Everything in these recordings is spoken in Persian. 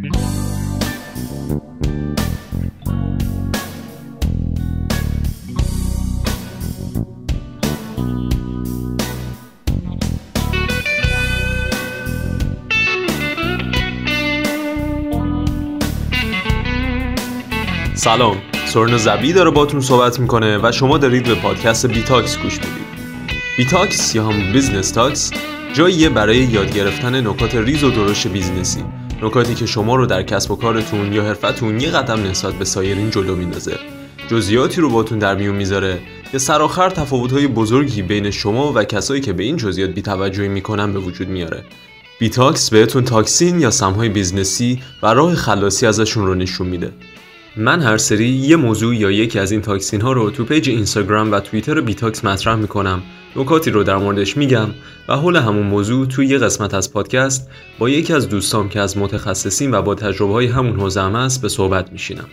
سلام. سرن زبی داره باتون صحبت می‌کنه و شما دارید به پادکست بیتاکس گوش می‌دید. بیتاکس یا همون business tox جاییه برای یاد گرفتن نکات ریز و درشت بیزنسی. نکاتی که شما رو در کسب و کارتون یا حرفتون یه قدم نسبت به سایرین جلو میندازه. جزئیاتی رو باتون در میون می‌ذاره که سرآخر تفاوت‌های بزرگی بین شما و کسایی که به این جزئیات بی‌توجهی می‌کنن به وجود میاره. بیتاکس بهتون toxin یا سمهای بیزنسی و راه خلاصی ازشون رو نشون میده. من هر سری یه موضوع یا یکی از این toxin ها رو تو page اینستاگرام و توییتر بیتاکس مطرح می‌کنم. نکاتی رو در موردش میگم و حول همون موضوع توی یه قسمت از پادکست با یکی از دوستام که از متخصصین و با تجربه های همون حوزه هم است به صحبت میشینم.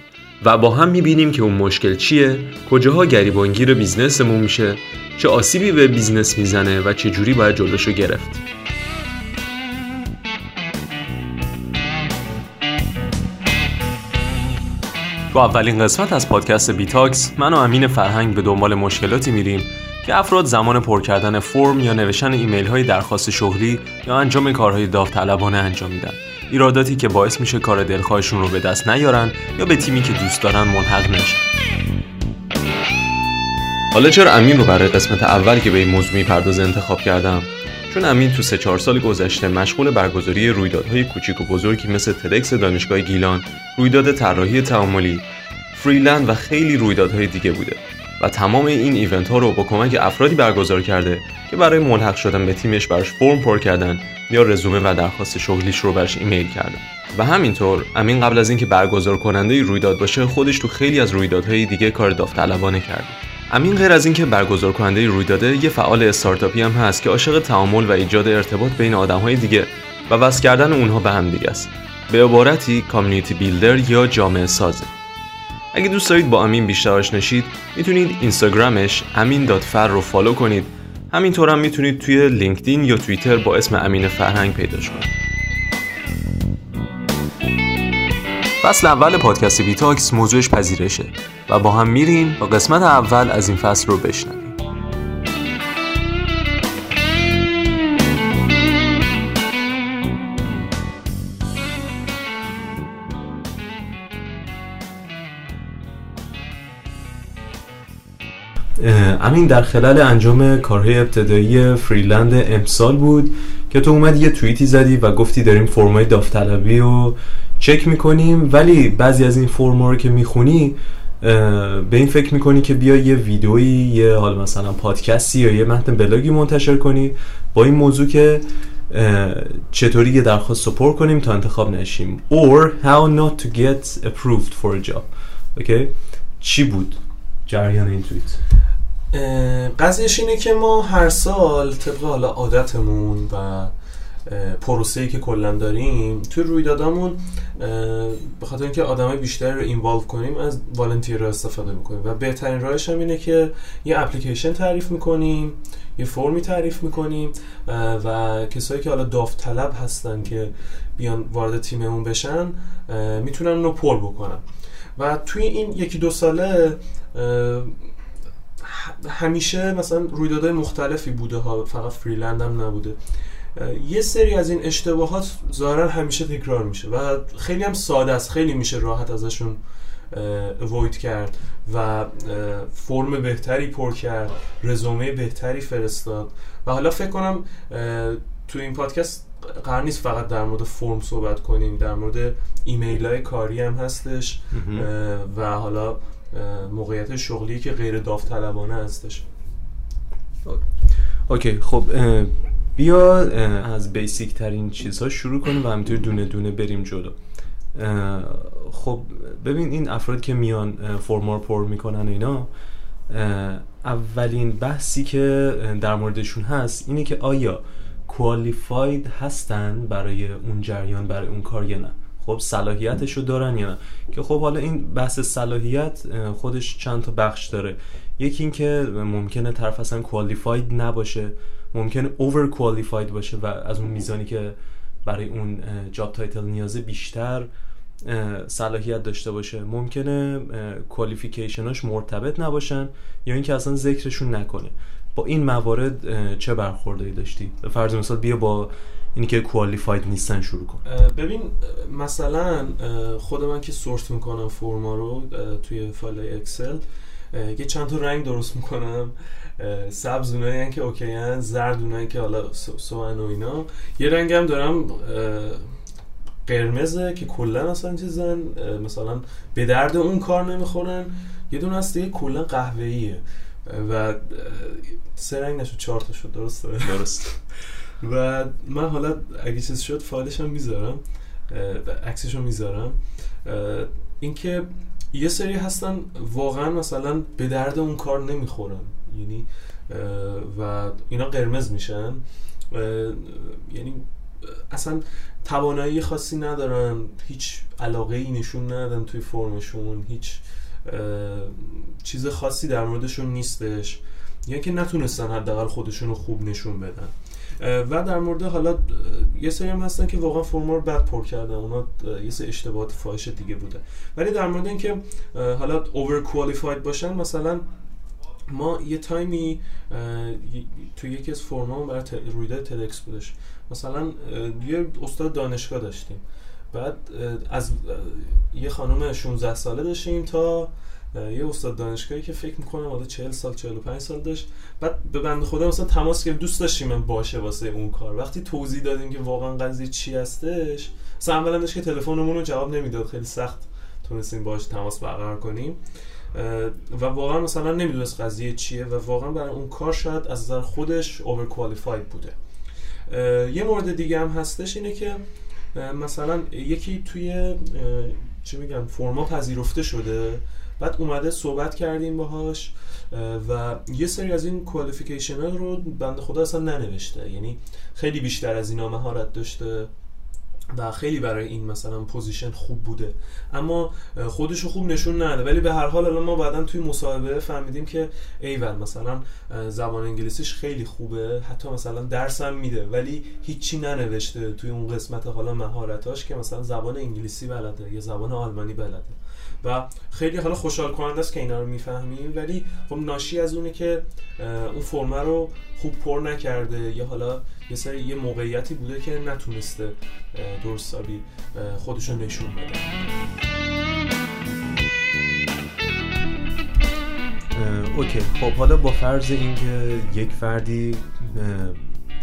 و با هم می‌بینیم که اون مشکل چیه کجاها گریبانگیر بیزنسمون میشه چه آسیبی به بیزنس می‌زنه و چه جوری باید جلوشو گرفت. تو اولین قسمت از پادکست بیتاکس من و امین فرهنگ به دنبال مشکلاتی میریم که افراد زمان پر کردن فرم یا نوشتن ایمیل های درخواست شغلی یا انجام کارهای داوطلبانه انجام میدن. ایراداتی که باعث میشه کار دلخواهشون رو به دست نیارن یا به تیمی که دوست دارن ملحق نشن. حالا چرا امین رو برای قسمت اول که به این موضوع می‌پردازه انتخاب کردم؟ چون امین تو سه چهار سال گذشته مشغول برگزاری رویدادهای کوچیک و بزرگی مثل تدکس دانشگاه گیلان، رویداد طراحی تعاملی، فریلند و خیلی رویدادهای دیگه بوده. و تمام این event ها رو با کمک افرادی برگزار کرده که برای ملحق شدن به تیمش براش فرم پر کردن یا رزومه و درخواست شغلیش رو براش ایمیل کردن. و همینطور امین قبل از اینکه برگزار کننده رویداد باشه خودش تو خیلی از رویدادهای دیگه کار داوطلبانه کرده. امین غیر از اینکه برگزار کننده رویداده یه فعال استارتاپی هم هست که عاشق تعامل و ایجاد ارتباط بین آدمهای دیگه و وصل کردن اونها به هم دیگه است. به عبارتی community builder یا جامعه سازه. اگه دوست دارید با امین بیشتر آشنا شید می‌تونید اینستاگرامش امین.فر رو follow کنید. همینطور هم می‌تونید توی لینکدین یا توییتر با اسم امین فرهنگ پیداش کنید. فصل اول پادکست بیتاکس موضوعش پذیرشه و با هم میریم و قسمت اول از این فصل رو بشنویم. امین در خلال انجام کارهای ابتدایی فریلند امسال بود که تو اومد یه توییتی زدی و گفتی داریم فرمای داوطلبی رو چک می‌کنیم ولی بعضی از این فرما رو که می‌خونی به این فکر می‌کنی که بیا یه ویدئویی یه حال مثلا پادکستی یا یه متن بلاگی منتشر کنی با این موضوع که چطوری یه درخواست سپور کنیم تا انتخاب نشیم. Or how not to get approved for a job. Okay? چی بود جریان این توییت؟ قضیهش اینه که ما هر سال طبق حالا عادتمون و پروسه‌ای که کلا داریم توی رویدادامون به خاطر اینکه آدمای بیشتری رو اینوالو کنیم از والنتیر استفاده می‌کنیم. و بهترین راهش هم اینه که یه اپلیکیشن تعریف می‌کنیم یه فرمی تعریف می‌کنیم و کسایی که حالا داوطلب هستن که بیان وارد تیممون بشن می‌تونن رو پر بکنن. و توی این یکی دو ساله همیشه مثلا رویدادهای مختلفی بوده ها فقط فریلند هم نبوده. یه سری از این اشتباهات ظاهرا همیشه تکرار میشه و خیلی هم ساده است خیلی میشه راحت ازشون اوید کرد و فرم بهتری پر کرد رزومه بهتری فرستاد. و حالا فکر کنم تو این پادکست قرار نیست فقط در مورد فرم صحبت کنیم در مورد ایمیل های کاری هم هستش. و حالا موقعیت شغلی که غیر داوطلبانه هستش. اوکی خب بیا از بیسیک ترین چیزها شروع کنیم و همینطور دونه دونه بریم جلو. خب ببین این افراد که میان فرمار پر می‌کنن اینا اولین بحثی که در موردشون هست اینه که آیا qualified هستن برای اون جریان برای اون کار یا نه. خب صلاحیتش رو دارن یا نه؟ که خب حالا این بحث صلاحیت خودش چند تا بخش داره. یکی اینکه ممکنه طرف اصلا qualified نباشه ممکنه over qualified باشه و از اون میزانی که برای اون job title نیازه بیشتر صلاحیت داشته باشه. ممکنه qualification اش مرتبط نباشن یا اینکه اصلا ذکرشون نکنه. با این موارد چه برخوردایی داشتی؟ فرض مثال بیا با اینی که qualified نیستن شروع کن ببین مثلا خود من که sort می‌کنم فرما رو توی فایل اکسل یه چند تا رنگ درست می‌کنم. سبز اونایی که OK هن زرد اونایی که حالا سوان و اینا. یه رنگ هم دارم قرمزه که کلا اصلا چیزن. مثلا به درد اون کار نمی‌خورن. یه دونه هست دیگه کلا قهوه‌ایه. و سه رنگ نشد چهار تا شد. درسته؟ درست. و من حالا اگه چیز شد فایلش هم می‌ذارم عکسش رو می‌ذارم. اینکه یه سری هستن واقعا مثلا به درد اون کار نمی‌خورن. یعنی و اینا قرمز میشن. یعنی اصلا توانایی خاصی ندارن. هیچ علاقه ای نشون ندادن توی فرمشون. هیچ چیز خاصی در موردشون نیستش. یعنی که نتونستن حداقل خودشون رو خوب نشون بدن. و در مورد حالا یه سری هم هستن که واقعا فرما رو بد پر کردن. اونا یه سری اشتباهات فاحش دیگه بوده. ولی در مورد اینکه حالا اوور کوالیفاید باشن مثلا ما یه تایمی تو یکی از فرما برای رویداد تدکس بودش. مثلا یه استاد دانشگاه داشتیم. بعد از یه خانم 16 ساله داشتیم تا یه استاد دانشگاهی که فکر می‌کنم حالا 40 سال 45 سال داشت. بعد به بنده خدا مثلا تماس گرفت دوست داشتیم من باشه واسه اون کار. وقتی توضیح دادیم که واقعا قضیه چی هستش مثلا اولا که تلفنمون رو جواب نمی‌داد. خیلی سخت تونستیم باش تماس برقرار کنیم. و واقعا مثلا نمی‌دونست قضیه چیه و واقعا برای اون کار شاید از نظر خودش over بوده. یه مورد دیگه هم هستش اینه که مثلا یکی توی چی میگن فرما پذیرفته شده. بعد اومده صحبت کردیم باهاش و یه سری از این qualification رو بنده خدا اصلا ننوشته. یعنی خیلی بیشتر از اینا مهارت داشته. و خیلی برای این مثلا position خوب بوده. اما خودشو خوب نشون نده. ولی به هر حال الان ما بعدا توی مصاحبه فهمیدیم که ایول مثلا زبان انگلیسیش خیلی خوبه. حتی مثلا درسم میده. ولی هیچی ننوشته توی اون قسمت حالا مهارتاش که مثلا زبان انگلیسی بلده یا زبان آلمانی بلده. و خیلی حالا خوشحال کننده است که اینا رو می‌فهمیم. ولی خب ناشی از اونه که اون فرمه رو خوب پر نکرده یا حالا یه سری یه موقعیتی بوده که نتونسته درستابی خودشو نشون بده. اوکی. خب حالا با فرض اینکه یک فردی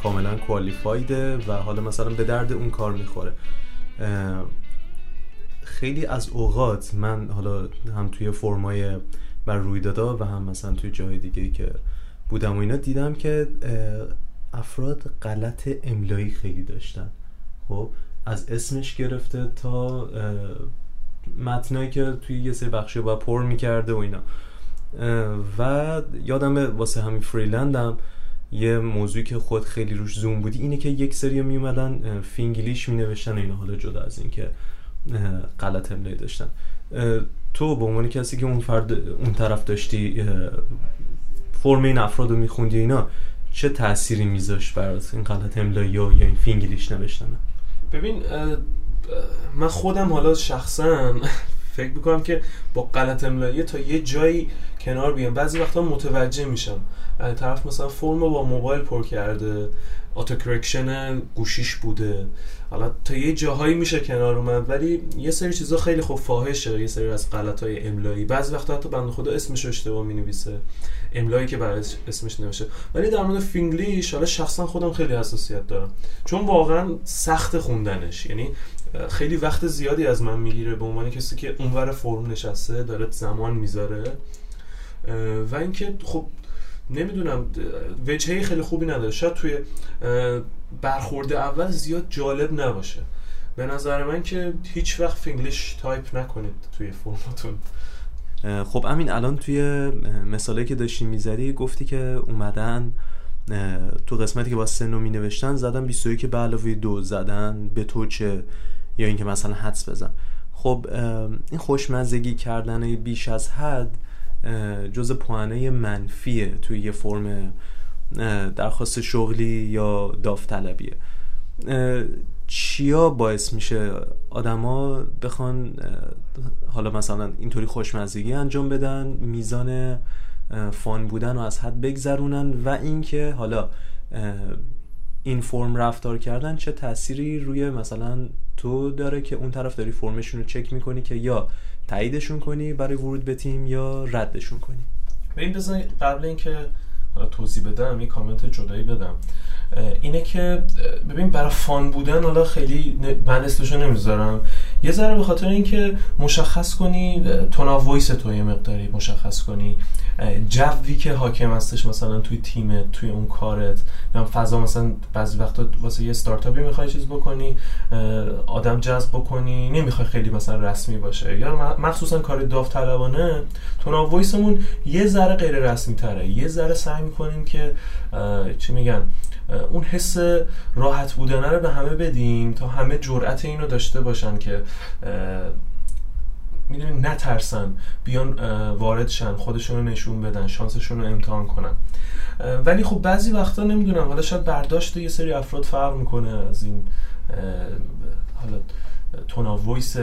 کاملا کوالیفایده و حالا مثلا به درد اون کار می‌خوره. خیلی از اوقات من حالا هم توی فرمای بر رویدادا و هم مثلا توی جای دیگه که بودم و اینا دیدم که افراد غلط املایی خیلی داشتن. خب از اسمش گرفته تا متنایی که توی یه سری بخشی باید پر می‌کرده و اینا. و یادم واسه همین فریلندم یه موضوعی که خود خیلی روش زوم بودی اینه که یک سری می اومدن فینگلیش می نوشتن اینا. حالا جدا از این که غلط املایی داشتن. تو به عنوان کسی که اون فرد اون طرف داشتی فرم این افراد رو میخوندی اینا چه تأثیری میذاشت برات این غلط املایی یا این فینگلیش نوشتن؟ ببین من خودم حالا شخصا فکر می‌کنم که با غلط املایی تا یه جایی کنار بیام. بعضی وقتا متوجه میشم. طرف مثلا فرم با موبایل پر کرده auto گوشیش بوده. حالا تا یه جاهایی میشه کنار اومد ولی یه سری چیزا خیلی خب فاحشه یه سری از غلط های املایی. بعضی وقتا حتی بنده خدا اسمش اشتباه می‌نویسه. املایی که برای اسمش نوشته ولی در مورد فینگلیش حالا شخصا خودم خیلی حساسیت دارم. چون واقعا سخت خوندنش. یعنی خیلی وقت زیادی از من می‌گیره به عنوان کسی که اونور فرم نشسته داره زمان می‌ذاره. و اینکه خب نمی‌دونم وجهه خیلی خوبی نداره. شاید توی برخورد اول زیاد جالب نباشه. به نظر من که هیچ وقت فینگلیش تایپ نکنید توی فرماتون. خب امین الان توی مثاله که داشتی می‌زدی گفتی که اومدن تو قسمتی که با سنو می نوشتن زدن 21 به علاوه دو زدن به تو چه یا اینکه مثلا حدس بزن. خب این خوشمزگی کردن بیش از حد جز پوانه منفیه توی یه فرم درخواست شغلی یا داوطلبیه. چیا باعث میشه آدما بخوان حالا مثلا اینطوری خوشمزگی انجام بدن میزان فان بودن رو از حد بگذرونن و اینکه حالا این فرم رفتار کردن چه تأثیری روی مثلا تو داره که اون طرف داری فرمشون رو چک می‌کنی که یا تاییدشون کنی برای ورود به تیم یا ردشون کنی؟ ببین قبل اینکه توضیح بدم یه کامنت جدایی بدم. اینه که ببین برای fun بودن حالا خیلی من اسمشو نمی‌ذارم. یه ذره به خاطر اینکه مشخص کنی تونا وایس تو یه مقداری مشخص کنی. جوی که حاکم هستش مثلا توی تیمت توی اون کارت یا فضا مثلا بعضی وقتا واسه یه استارتاپی می‌خوای چیز بکنی آدم جذب بکنی نمی‌خوای خیلی مثلا رسمی باشه. یا مخصوصا کار داوطلبانه tone of voice مون یه ذره غیر رسمی تره یه ذره سعی می‌کنیم که چی میگن؟ اون حس راحت بودنه رو به همه بدیم تا همه جرأت اینو داشته باشن که می‌دونی نترسن بیان وارد شن خودشون رو نشون بدن شانسشون رو امتحان کنن. ولی خب بعضی وقتا نمی‌دونم حالا شاید برداشت یه سری افراد فرق می‌کنه از این تونا وایس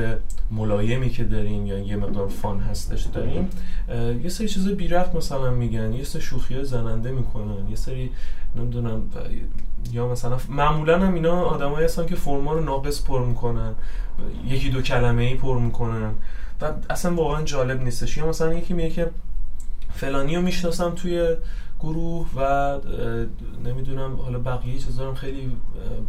ملایمی که داریم یا یه مقدار فان هستش داریم یه سری چیز بی مثلا میگن یه سری شوخی زننده می‌کنن یه سری نمی‌دونم یا مثلا معمولا هم اینا آدمایی هستن که فرما رو ناقص پر می‌کنن یکی دو کلمه ای پر می‌کنن و اصلا واقعا جالب نیستش. یا مثلا یکی میگه که فلانی رو می‌شناسم توی گروه و نمی‌دونم حالا بقیه چیزا هم خیلی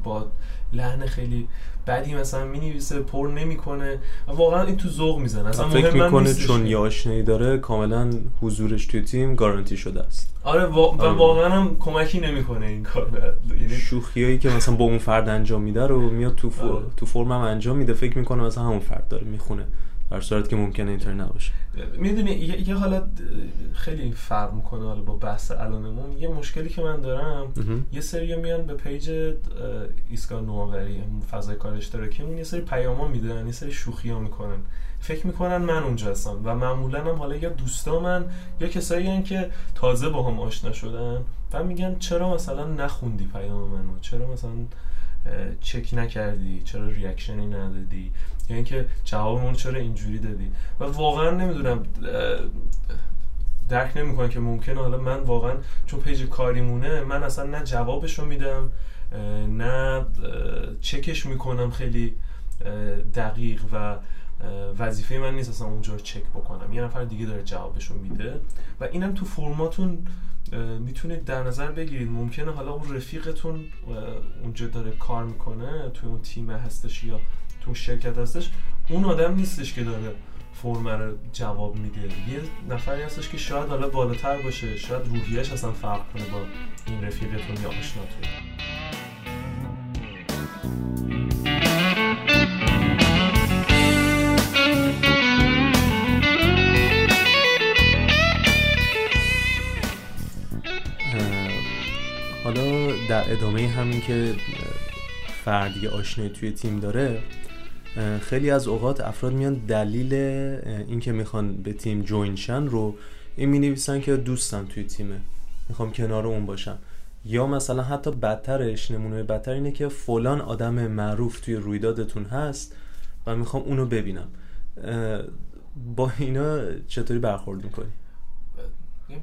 با لحن خیلی بعدی مثلا می نویسه پر نمی‌کنه. واقعا این تو ذوق می‌زنه. اصلا فکر می‌کنه چون یه آشنایی داره کاملا حضورش توی تیم گارانتی شده است. آره و, آره. واقعا هم کمکی نمی‌کنه این کار. یعنی شوخیایی که مثلا با اون فرد انجام میده رو میاد تو فر... آره. تو فرم هم انجام میده. فکر می‌کنه مثلا همون فرد داره می‌خونه. در صورت که ممکنه اینطور نباشه. می‌دونی یه, یه حالت خیلی فرق می‌کنه حالا با بحث الانمون. یه مشکلی که من دارم یه سری میان به page ایسکا نوآوری فضای کار اشتراکیمون یه سری پیاما میدن یه سری شوخی ها می‌کنن. فکر می‌کنن من اونجا هستم و معمولا هم حالا یا دوستا من یا کسایی هن که تازه با هم آشنا شدن و میگن چرا مثلا نخوندی پیام منو؟ چرا مثلا چک نکردی؟ چرا ریاکشنی ندادی؟ یا اینکه جوابمون چرا اینجوری دادی؟ و واقعا نمی‌دونم درک نمی‌کنه که ممکنه. حالا من واقعا چون پیج کاریمونه من اصلا نه جوابش رو میدم نه چکش می‌کنم خیلی دقیق و وظیفه من نیست اصلا اونجا رو چک بکنم. یه نفر دیگه داره جوابشو میده و اینم تو فرماتون می‌تونید در نظر بگیرید. ممکنه حالا اون رفیقتون اونجا داره کار می‌کنه توی اون تیم هستش یا تو شرکت هستش اون آدم نیستش که داره فرم رو جواب میده. یه نفری هستش که شاید حالا بالاتر باشه شاید روحیش اصلا فرق کنه با این رفیقتون یا آشناتون. در ادامه همین که فردی آشنایی توی تیم داره خیلی از اوقات افراد میان دلیل اینکه می‌خوان به تیم جوین شن رو این می نویسن که دوستم توی تیمه. می‌خوام کنار اون باشم. یا مثلا حتی بدترش نمونه بدتر اینه که فلان آدم معروف توی رویدادتون هست و می‌خوام اونو ببینم. با اینا چطوری برخورد می‌کنی؟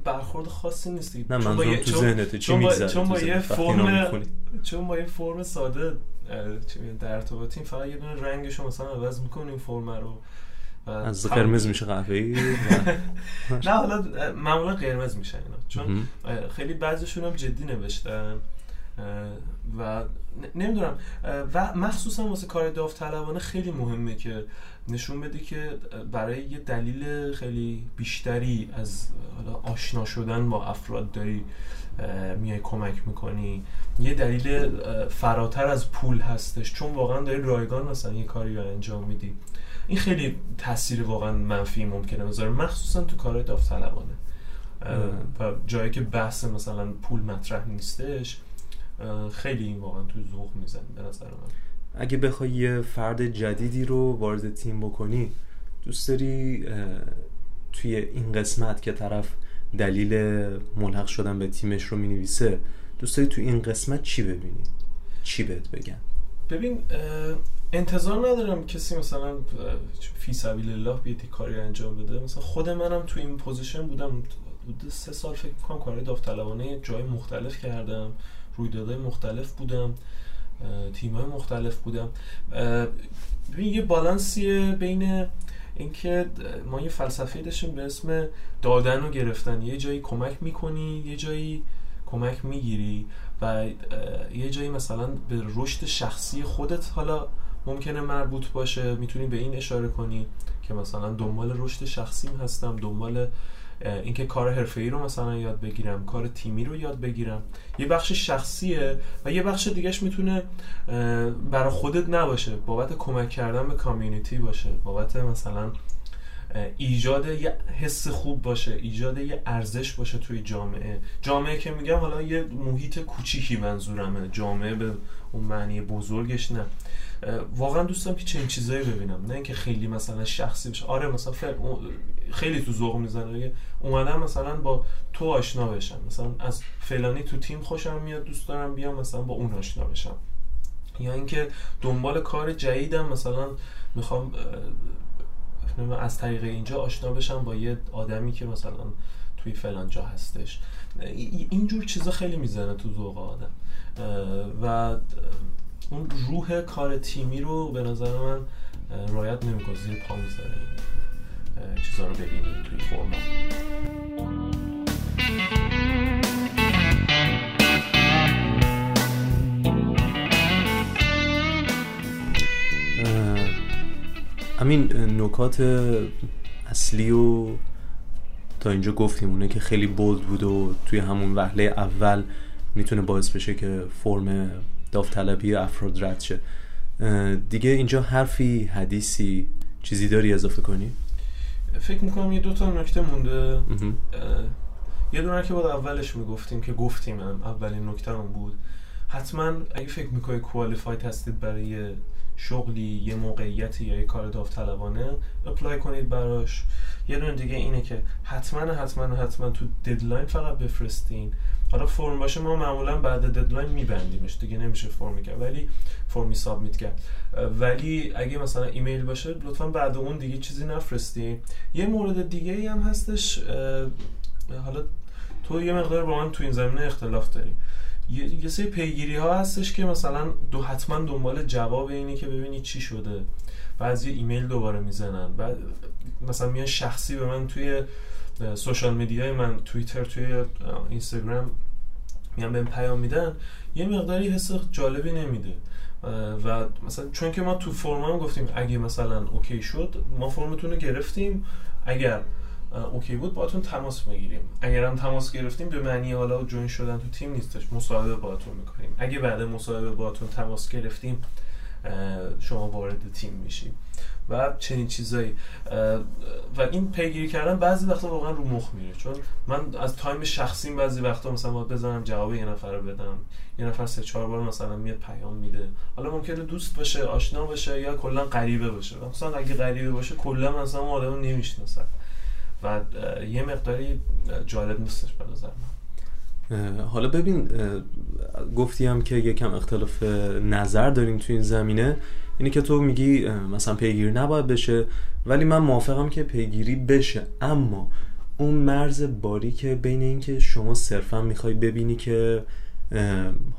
برخورد خاصی نیست نه من تو ذهنت چی میگذره چون با یه فرم چون با یه فرم ساده در ارتباطیم فقط یه دونه رنگشو مثلا عوض می‌کنیم فرم رو از قرمز میشه قهوه‌ای نه. حالا معمولا قرمز میشه اینا. چون خیلی بعضیشون هم جدی نوشتن. و نمی‌دونم و مخصوصا واسه کار داوطلبانه خیلی مهمه که نشون بده که برای یه دلیل خیلی بیشتری از حالا آشنا شدن با افراد داری میای کمک می‌کنی. یه دلیل فراتر از پول هستش چون واقعا داری رایگان مثلا یه کاری رو انجام میدی. این خیلی تاثیر واقعا منفی ممکنه بذاره مخصوصا تو کار داوطلبانه. و جایی که بحث مثلا پول مطرح نیستش خیلی این واقعا تو ذوق می‌زنه به نظر من اگه بخوای یه فرد جدیدی رو وارد تیم بکنی دوست داری توی این قسمت که طرف دلیل ملحق شدن به تیمش رو می‌نویسه دوست داری توی این قسمت چی ببینی؟ چی بهت بگن؟ ببین انتظار ندارم کسی مثلا فی سبیل الله بیاد یه کاری انجام بده مثلا خود منم تو این پوزیشن بودم سه سال فکر کنم کارهای داوطلبانه جای مختلف کردم رویدادهای مختلف بودم تیمای مختلف بودم. ببین یه بالانسیه بین اینکه ما یه فلسفه داشتیم به اسم دادن و گرفتن. یه جایی کمک می‌کنی یه جایی کمک می‌گیری و یه جایی مثلا به رشد شخصی خودت حالا ممکنه مربوط باشه. می‌تونی به این اشاره کنی که مثلا دنبال رشد شخصیم هستم دنبال اینکه کار حرفه‌ای رو مثلا یاد بگیرم کار تیمی رو یاد بگیرم یه بخش شخصیه و یه بخش دیگهش می‌تونه برای خودت نباشه بابت کمک کردن به کامیونیتی باشه بابت مثلا ایجاد یه حس خوب باشه ایجاد یه ارزش باشه توی جامعه. جامعه که میگم حالا یه محیط کوچیکی منظورمه جامعه به اون معنی بزرگش نه. واقعا دوستم که چنین چیزایی ببینم نه اینکه خیلی مثلا شخصی بشه آره مثلا خیلی تو ذوق می‌زنه اومدم مثلا با تو آشنا بشم مثلا از فلانی تو تیم خوشم میاد دوست دارم بیام مثلا با اون آشنا بشم. یا اینکه دنبال کار جدیدم مثلا می‌خوام از طریق اینجا آشنا بشم با یه آدمی که مثلا توی فلان جا هستش. اینجور چیزا خیلی می‌زنه تو ذوق آدم. و اون روح کار تیمی رو به نظر من رایت نمی‌کنه. زیر پا می‌ذاره. چیزا رو ببینیم توی فرما همین نکات اصلی و تا اینجا گفتیم. اونه که خیلی بولد بود و توی همون وهله اول می‌تونه باعث بشه که فرم داوطلبی افراد رد شه. دیگه اینجا حرفی حدیثی چیزی داری اضافه کنی؟ فکر می‌کنم یه دوتا نکته مونده. یه دونه که با اولش می‌گفتیم که گفتیم هم اولین نکته هم بود. حتما اگه فکر می‌کنی qualified هستید برای شغلی یه موقعیتی یا یه کار داوطلبانه apply کنید براش. یه دونه دیگه اینه که حتما حتما حتما تو deadline فقط بفرستین. حالا فرم باشه ما معمولا بعد deadline میبندیمش دیگه نمیشه فرم کرد. ولی فرمی سابمیت کرد. ولی اگه مثلا ایمیل باشه لطفا بعد اون دیگه چیزی نفرستین یه مورد دیگه ای هم هستش حالا تو یه مقدار با من تو این زمینه اختلاف داری. یه, سری پیگیری ها هستش که مثلا دو حتما دنبال جواب اینی که ببینی چی شده. بعضی ایمیل دوباره می‌زنن. بعد مثلا میان شخصی به من توی سوشال میدیای من توییتر توی اینستاگرام میان بهم پیام میدن یه مقداری حس جالبی نمیده. و مثلا چون که ما تو فرم هم گفتیم اگه مثلا okay شد ما فرمتون رو گرفتیم. اگر okay بود باتون تماس می‌گیریم اگر هم تماس گرفتیم به معنی حالا join شدن تو تیم نیستش مصاحبه باتون می‌کنیم. اگه بعد مصاحبه باتون تماس گرفتیم شما وارد تیم میشیم. و چنین چیزایی. و این پیگیری کردن بعضی وقتا واقعا رو مخ میره. چون من از تایم شخصیم بعضی وقتا مثلا باید بزنم جواب یه نفر رو بدم. یه نفر سه چهار بار مثلا میاد پیام میده. حالا ممکنه دوست باشه آشنا باشه یا کلا غریبه باشه. مثلا اگه غریبه باشه کلا مثلا آدمو نمی‌شناسن و یه مقداری جالب نیستش به نظر من. حالا ببین گفتیم که یکم اختلاف نظر داریم تو این زمینه اینه که تو میگی مثلا پیگیری نباید بشه ولی من موافقم که پیگیری بشه. اما اون مرز باری که بین اینکه شما صرفا می‌خوای ببینی که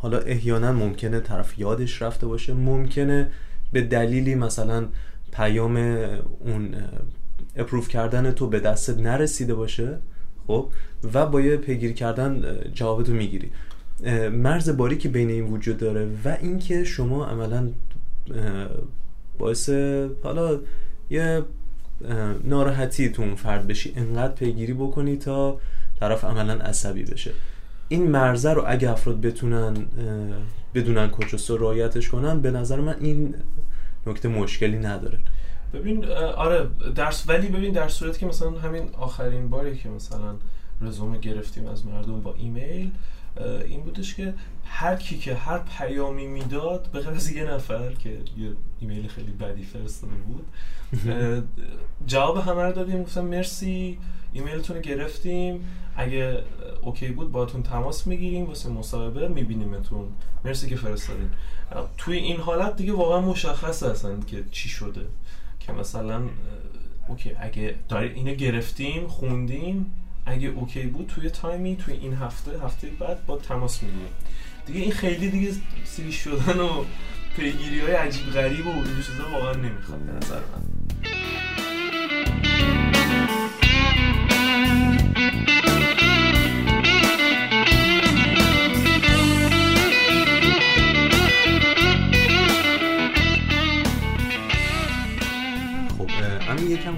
حالا احیانا ممکنه طرف یادش رفته باشه ممکنه به دلیلی مثلا پیام اون اپروف کردن تو به دستت نرسیده باشه. خب و با یه پیگیری کردن جوابتو می‌گیری. مرز باری که بین این وجود داره و اینکه شما عملا باعث حالا یه ناراحتی تو اون فرد بشی انقدر پیگیری بکنی تا طرف عملا عصبی بشه. این مرزه رو اگه افراد بتونن بدونن کجا رعایتش کنن به نظر من این نکته مشکلی نداره. ببین آره درس ولی ببین در صورتی که مثلا همین آخرین باری که مثلا رزومه گرفتیم از مردم با ایمیل این بودش که هر کی که هر پیامی می‌داد به غیر از یه نفر که یه ایمیل خیلی بدی فرستاده بود جواب همه رو دادیم گفتم مرسی ایمیلتون رو گرفتیم اگه okay بود باتون تماس می‌گیریم واسه مصاحبه میبینیمتون. مرسی که فرستادین. توی این حالت دیگه واقعا مشخص هستن که چی شده. که مثلا okay اگه داری اینو گرفتیم خوندیم اگه اوکی بود توی تایمی توی این هفته هفته بعد با تماس می‌گیریم. دیگه این خیلی دیگه سیری شدن و پیگیری های عجیب غریب و این چیزا واقعا نمی‌خواد. به نظر من.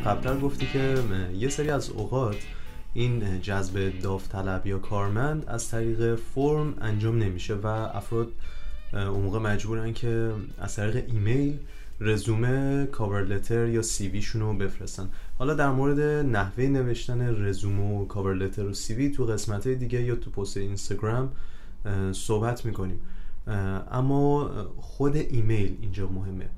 قبلتر گفتی که یه سری از اوقات این جذب داوطلب یا کارمند از طریق فرم انجام نمیشه و افراد اون مجبورن که از طریق ایمیل رزومه cover letter یا CV شون رو بفرستن. حالا در مورد نحوه نوشتن رزومه و cover letter و CV تو قسمت دیگه یا تو پست اینستاگرام صحبت می‌کنیم. اما خود ایمیل اینجا مهمه.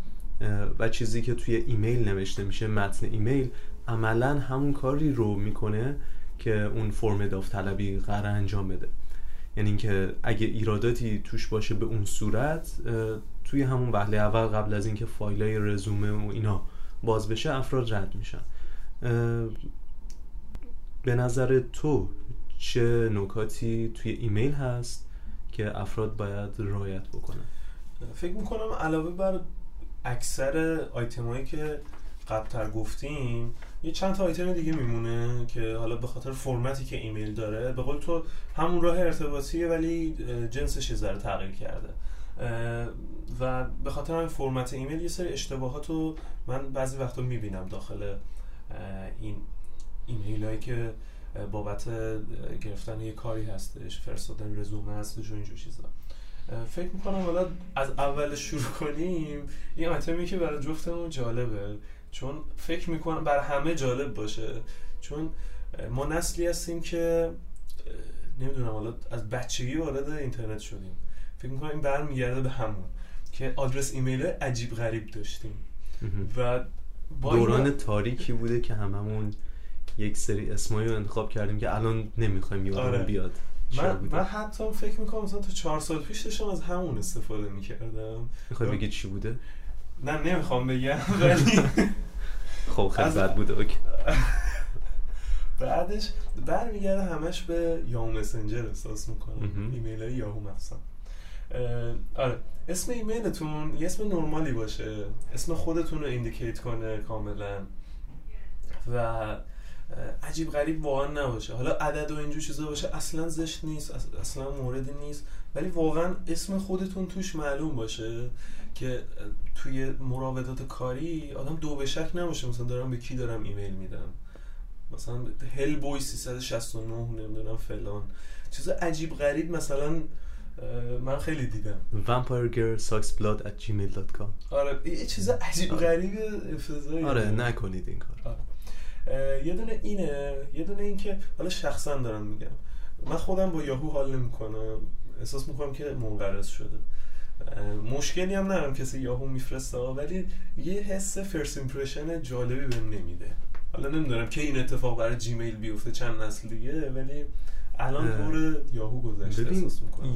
و چیزی که توی ایمیل نوشته میشه متن ایمیل عملا همون کاری رو می‌کنه که اون فرم داوطلبی قرار انجام بده. یعنی اینکه اگه ایراداتی توش باشه به اون صورت توی همون وهله اول قبل از اینکه فایلای رزومه و اینا باز بشه افراد رد میشن. به نظر تو چه نکاتی توی ایمیل هست که افراد باید رعایت بکنن؟ فکر می‌کنم علاوه بر اکثر آیتم که قبلتر گفتیم یه چند تا آیتم دیگه میمونه که حالا به خاطر فرمتی که ایمیل داره به قول تو همون راه ارتباطیه ولی جنسش یه ذره تغییر کرده. و به خاطر همین فرمت ایمیل یه سری اشتباهات رو من بعضی وقتا می‌بینم داخل این ایمیل هایی که بابت گرفتن یه کاری هستش فرستادن رزومه هستش و اینجور چیزا. فکر می‌کنم حالا از اول شروع کنیم این آیتمی که برای جفتمون جالبه. چون فکر می‌کنم بر همه جالب باشه. چون ما نسلی هستیم که نمی‌دونم حالا از بچگی وارد اینترنت شدیم. فکر می‌کنم این برمیگرده به همون که آدرس ایمیل عجیب غریب داشتیم. و دوران تاریکی بوده که هممون یک سری اسمایی رو انتخاب کردیم که الان نمی‌خوایم یادمون آره. بیاد. من, من حتی فکر می‌کنم مثلا تا چهار سال پیش داشتم از همون استفاده می‌کردم. می‌خوای بگی چی بوده؟ نه نمی‌خوام بگم ولی خب خیلی بد بوده okay. بعدش برمیگرده همش به یاهو مسنجر احساس می‌کنم. ایمیل های یاهو مخصوصا. آره. اسم ایمیلتون یه اسم نرمالی باشه. اسم خودتون رو indicate کنه کاملا. و عجیب غریب واقعا نباشه. حالا عدد و اینجور چیزا باشه اصلا زشت نیست اصلا موردی نیست. ولی واقعا اسم خودتون توش معلوم باشه که توی مراودات کاری آدم دو به شک نباشه. مثلا دارم به کی دارم ایمیل میدم. مثلا هل بوی 369 نمی‌دونم فلان. چیز عجیب غریب مثلا من خیلی دیدم. vampire girl sucks blood at gmail.com آره یه چیز عجیب آره. غریب افتضاحی آره نکنید این کار آره. یه دونه اینه یه دونه این که حالا شخصا دارم میگم. من خودم با یاهو حال نمی‌کنم. احساس می‌کنم که منقرض شده. مشکلی هم ندارم کسی یاهو میفرسته ولی یه حس first impression جالبی بهم نمیده. حالا نمی‌دونم که این اتفاق برای جیمیل بیفته چند نسل دیگه ولی الان دور یاهو گذشته ببین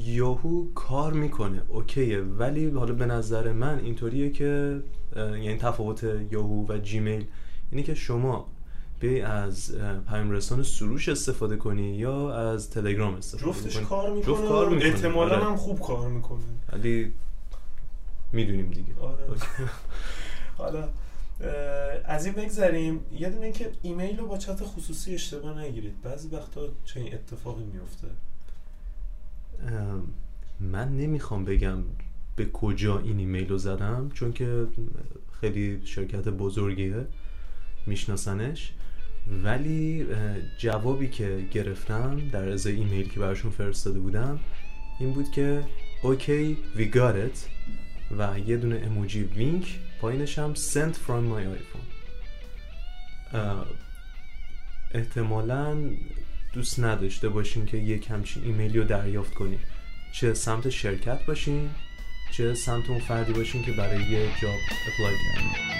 یاهو کار می‌کنه. اوکیه ولی حالا به نظر من اینطوریه که یعنی تفاوت یاهو و جیمیل اینه که شما بیای از پیام رسان سروش استفاده کنی یا از تلگرام استفاده جفتش کنی کار می‌کنه. جفت کار می‌کنه. احتمالا آره. هم خوب کار می‌کنه. ولی می‌دونیم دیگه. آره. حالا از این بگذریم. یه دونه که ایمیل رو با چت خصوصی اشتباه نگیرید. بعضی وقتا چه اتفاقی میفته من نمی‌خوام بگم به کجا این ایمیل رو زدم چون که خیلی شرکت بزرگیه. میشناسنش. ولی جوابی که گرفتم در ازای ایمیل که براشون فرستاده بودم این بود که okay wait. و یه دونه اموجی wink پایینش هم sent from my iPhone. احتمالا دوست نداشته باشین که یک همچین ایمیلی رو دریافت کنین. چه سمت شرکت باشین چه سمت اون فردی باشین که برای یه جاب اپلای کردین.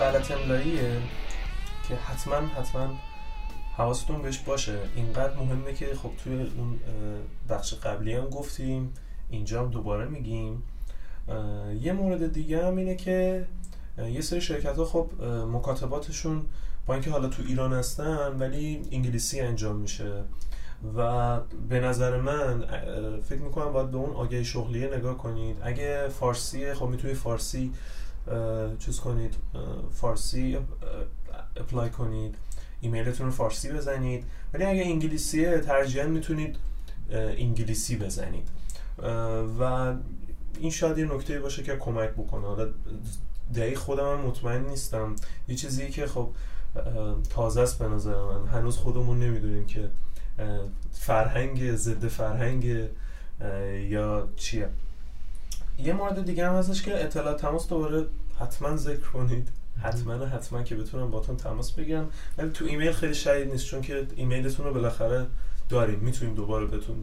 غلط املاییه که حتما حتما حواستون بهش باشه. اینقدر مهمه که خب توی اون بخش قبلی هم گفتیم اینجا هم دوباره میگیم. یه مورد دیگه هم اینه که یه سری شرکت ها خب مکاتباتشون با اینکه حالا تو ایران هستن ولی انگلیسی انجام میشه. و به نظر من فکر می‌کنم باید به اون آگهی شغلیه نگاه کنید. اگه فارسیه خب می‌تونید فارسی چیز کنید فارسی اپلای کنید ایمیلتون رو فارسی بزنید. ولی اگه انگلیسیه ترجیحاً می‌تونید انگلیسی بزنید. و این شاید یه نکته باشه که کمک بکنه. حالا دقیق خودم هم مطمئن نیستم. یه چیزی که خب تازه است به نظر من. هنوز خودمون نمی‌دونیم که فرهنگ ضد فرهنگ یا چیه. یه مورد دیگه هم هستش که اطلاع تماس دوباره حتما ذکر کنید. حتما حتما که بتونم باتون تماس بگیرم. ولی تو ایمیل خیلی شدید نیست چون که ایمیلتون رو بالاخره داریم. می‌تونیم دوباره بهتون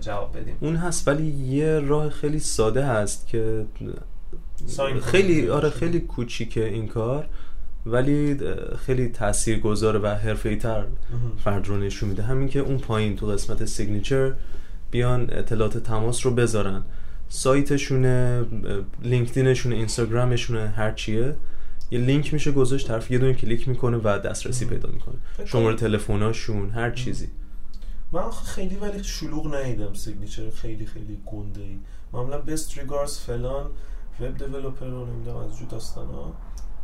جواب بدیم. اون هست ولی یه راه خیلی ساده هست که خیلی آره خیلی کوچیکه این کار ولی خیلی تاثیرگذار و حرفه‌ای تر فرد رو نشون میده. همین که اون پایین تو قسمت signature بیان اطلاعات تماس رو بذارن. سایتشونه لینکدینشونه اینستاگرامشونه هر چیه. یه لینک میشه گذاشت طرف یه دونه کلیک می‌کنه و دسترسی پیدا می‌کنه. شماره تلفناشون هر چیزی. من خیلی ولی شلوغ ندیدم signature خیلی خیلی گنده ای معمولا best regards فلان web developer رو نمی‌دونم از این جور داستان ها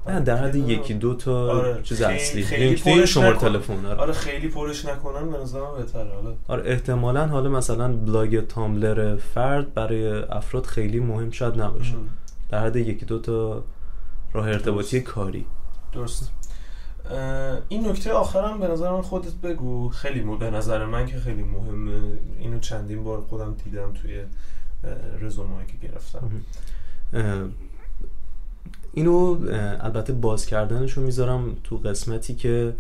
نه در حد یکی دو تا آره چیز اصلی. لینکدین شماره تلفن آره. آره خیلی پرش نکنن به نظرم بهتره. حالا آره احتمالاً حالا مثلا بلاگ تامبلر فرد برای افراد خیلی مهم شاید نباشه. در حد یکی دو تا راه ارتباطی کاری. درست. این نکته آخرم به نظر من خودت بگو. خیلی به نظر من که خیلی مهمه. اینو چندین بار خودم دیدم توی رزومه‌ای که گرفتم. اینو البته باز کردنش رو می‌ذارم تو قسمتی که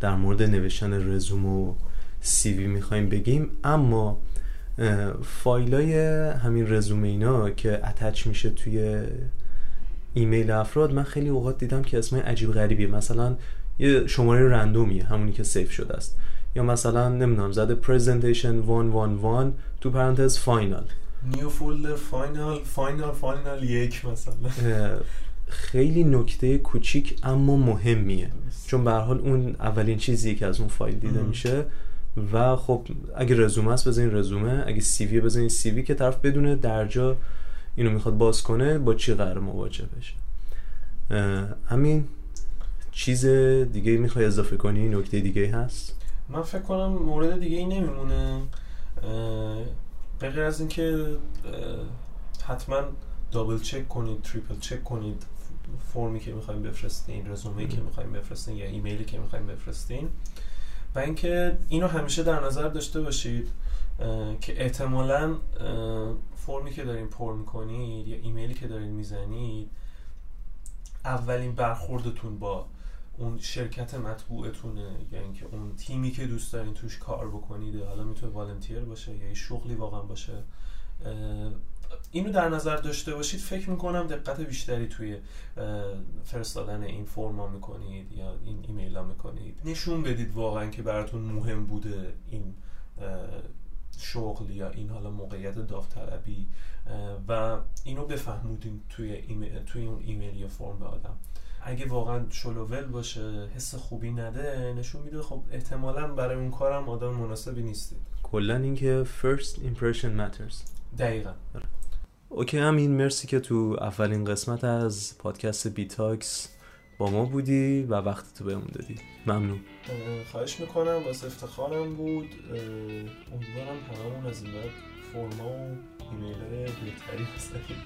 در مورد نوشتن رزومه و CV می‌خوایم بگیم. اما فایلای همین رزومه اینا که attach میشه توی ایمیل افراد من خیلی اوقات دیدم که اسمای عجیب غریبیه. مثلا یه شماره random یه همونی که save شده است. یا مثلا نمی‌دونم زده presentation 111 تو پرانتز final. new folder final final final یک مثلا. خیلی نکته کوچیک اما مهمیه. چون به هر حال اون اولین چیزی که از اون فایل دیده میشه و خب اگه رزومه است بزنین رزومه اگه CV بزنین CV که طرف بدونه درجا اینو می‌خواد باز کنه با چی قرار مواجه بشه. همین چیز دیگه می‌خوای اضافه کنی؟ نکته دیگه هست؟ من فکر کنم مورد دیگه ای نمیمونه. به از اینکه حتما دابل چک کنید تریپل چک کنید. فرمی که می‌خوایم بفرستین رزومه که می‌خوایم بفرستین یا ایمیلی که می‌خوایم بفرستین. و اینکه اینو همیشه در نظر داشته باشید که احتمالا فرمی که دارین پر می‌کنید یا ایمیلی که دارین می‌زنید اولین برخوردتون با اون شرکت مطبوعتونه. یا اینکه اون تیمی که دوست دارین توش کار بکنید حالا می‌تونه والنتیر باشه یا یه شغلی واقعا باشه. اینو در نظر داشته باشید فکر می‌کنم دقت بیشتری توی فرستادن این فرما می‌کنید یا این ایمیل ها می‌کنید. نشون بدید واقعا که براتون مهم بوده این شغل یا این حالا موقعیت داوطلبی و اینو بفهمودین توی, توی اون ایمیل یا فرم به آدم. اگه واقعا شل و ول باشه حس خوبی نده نشون میده خب احتمالا برای اون کارم آدم مناسبی نیستید. کلا اینکه first impression matters. دقیقا. okay همین مرسی که تو اولین قسمت از پادکست بیتاکس با ما بودی و وقتتو بهمون دادی. ممنون. خواهش می‌کنم باعث افتخارم بود. امیدوارم هممون از این بعد فرما و ایمیل بهتری بزنیم.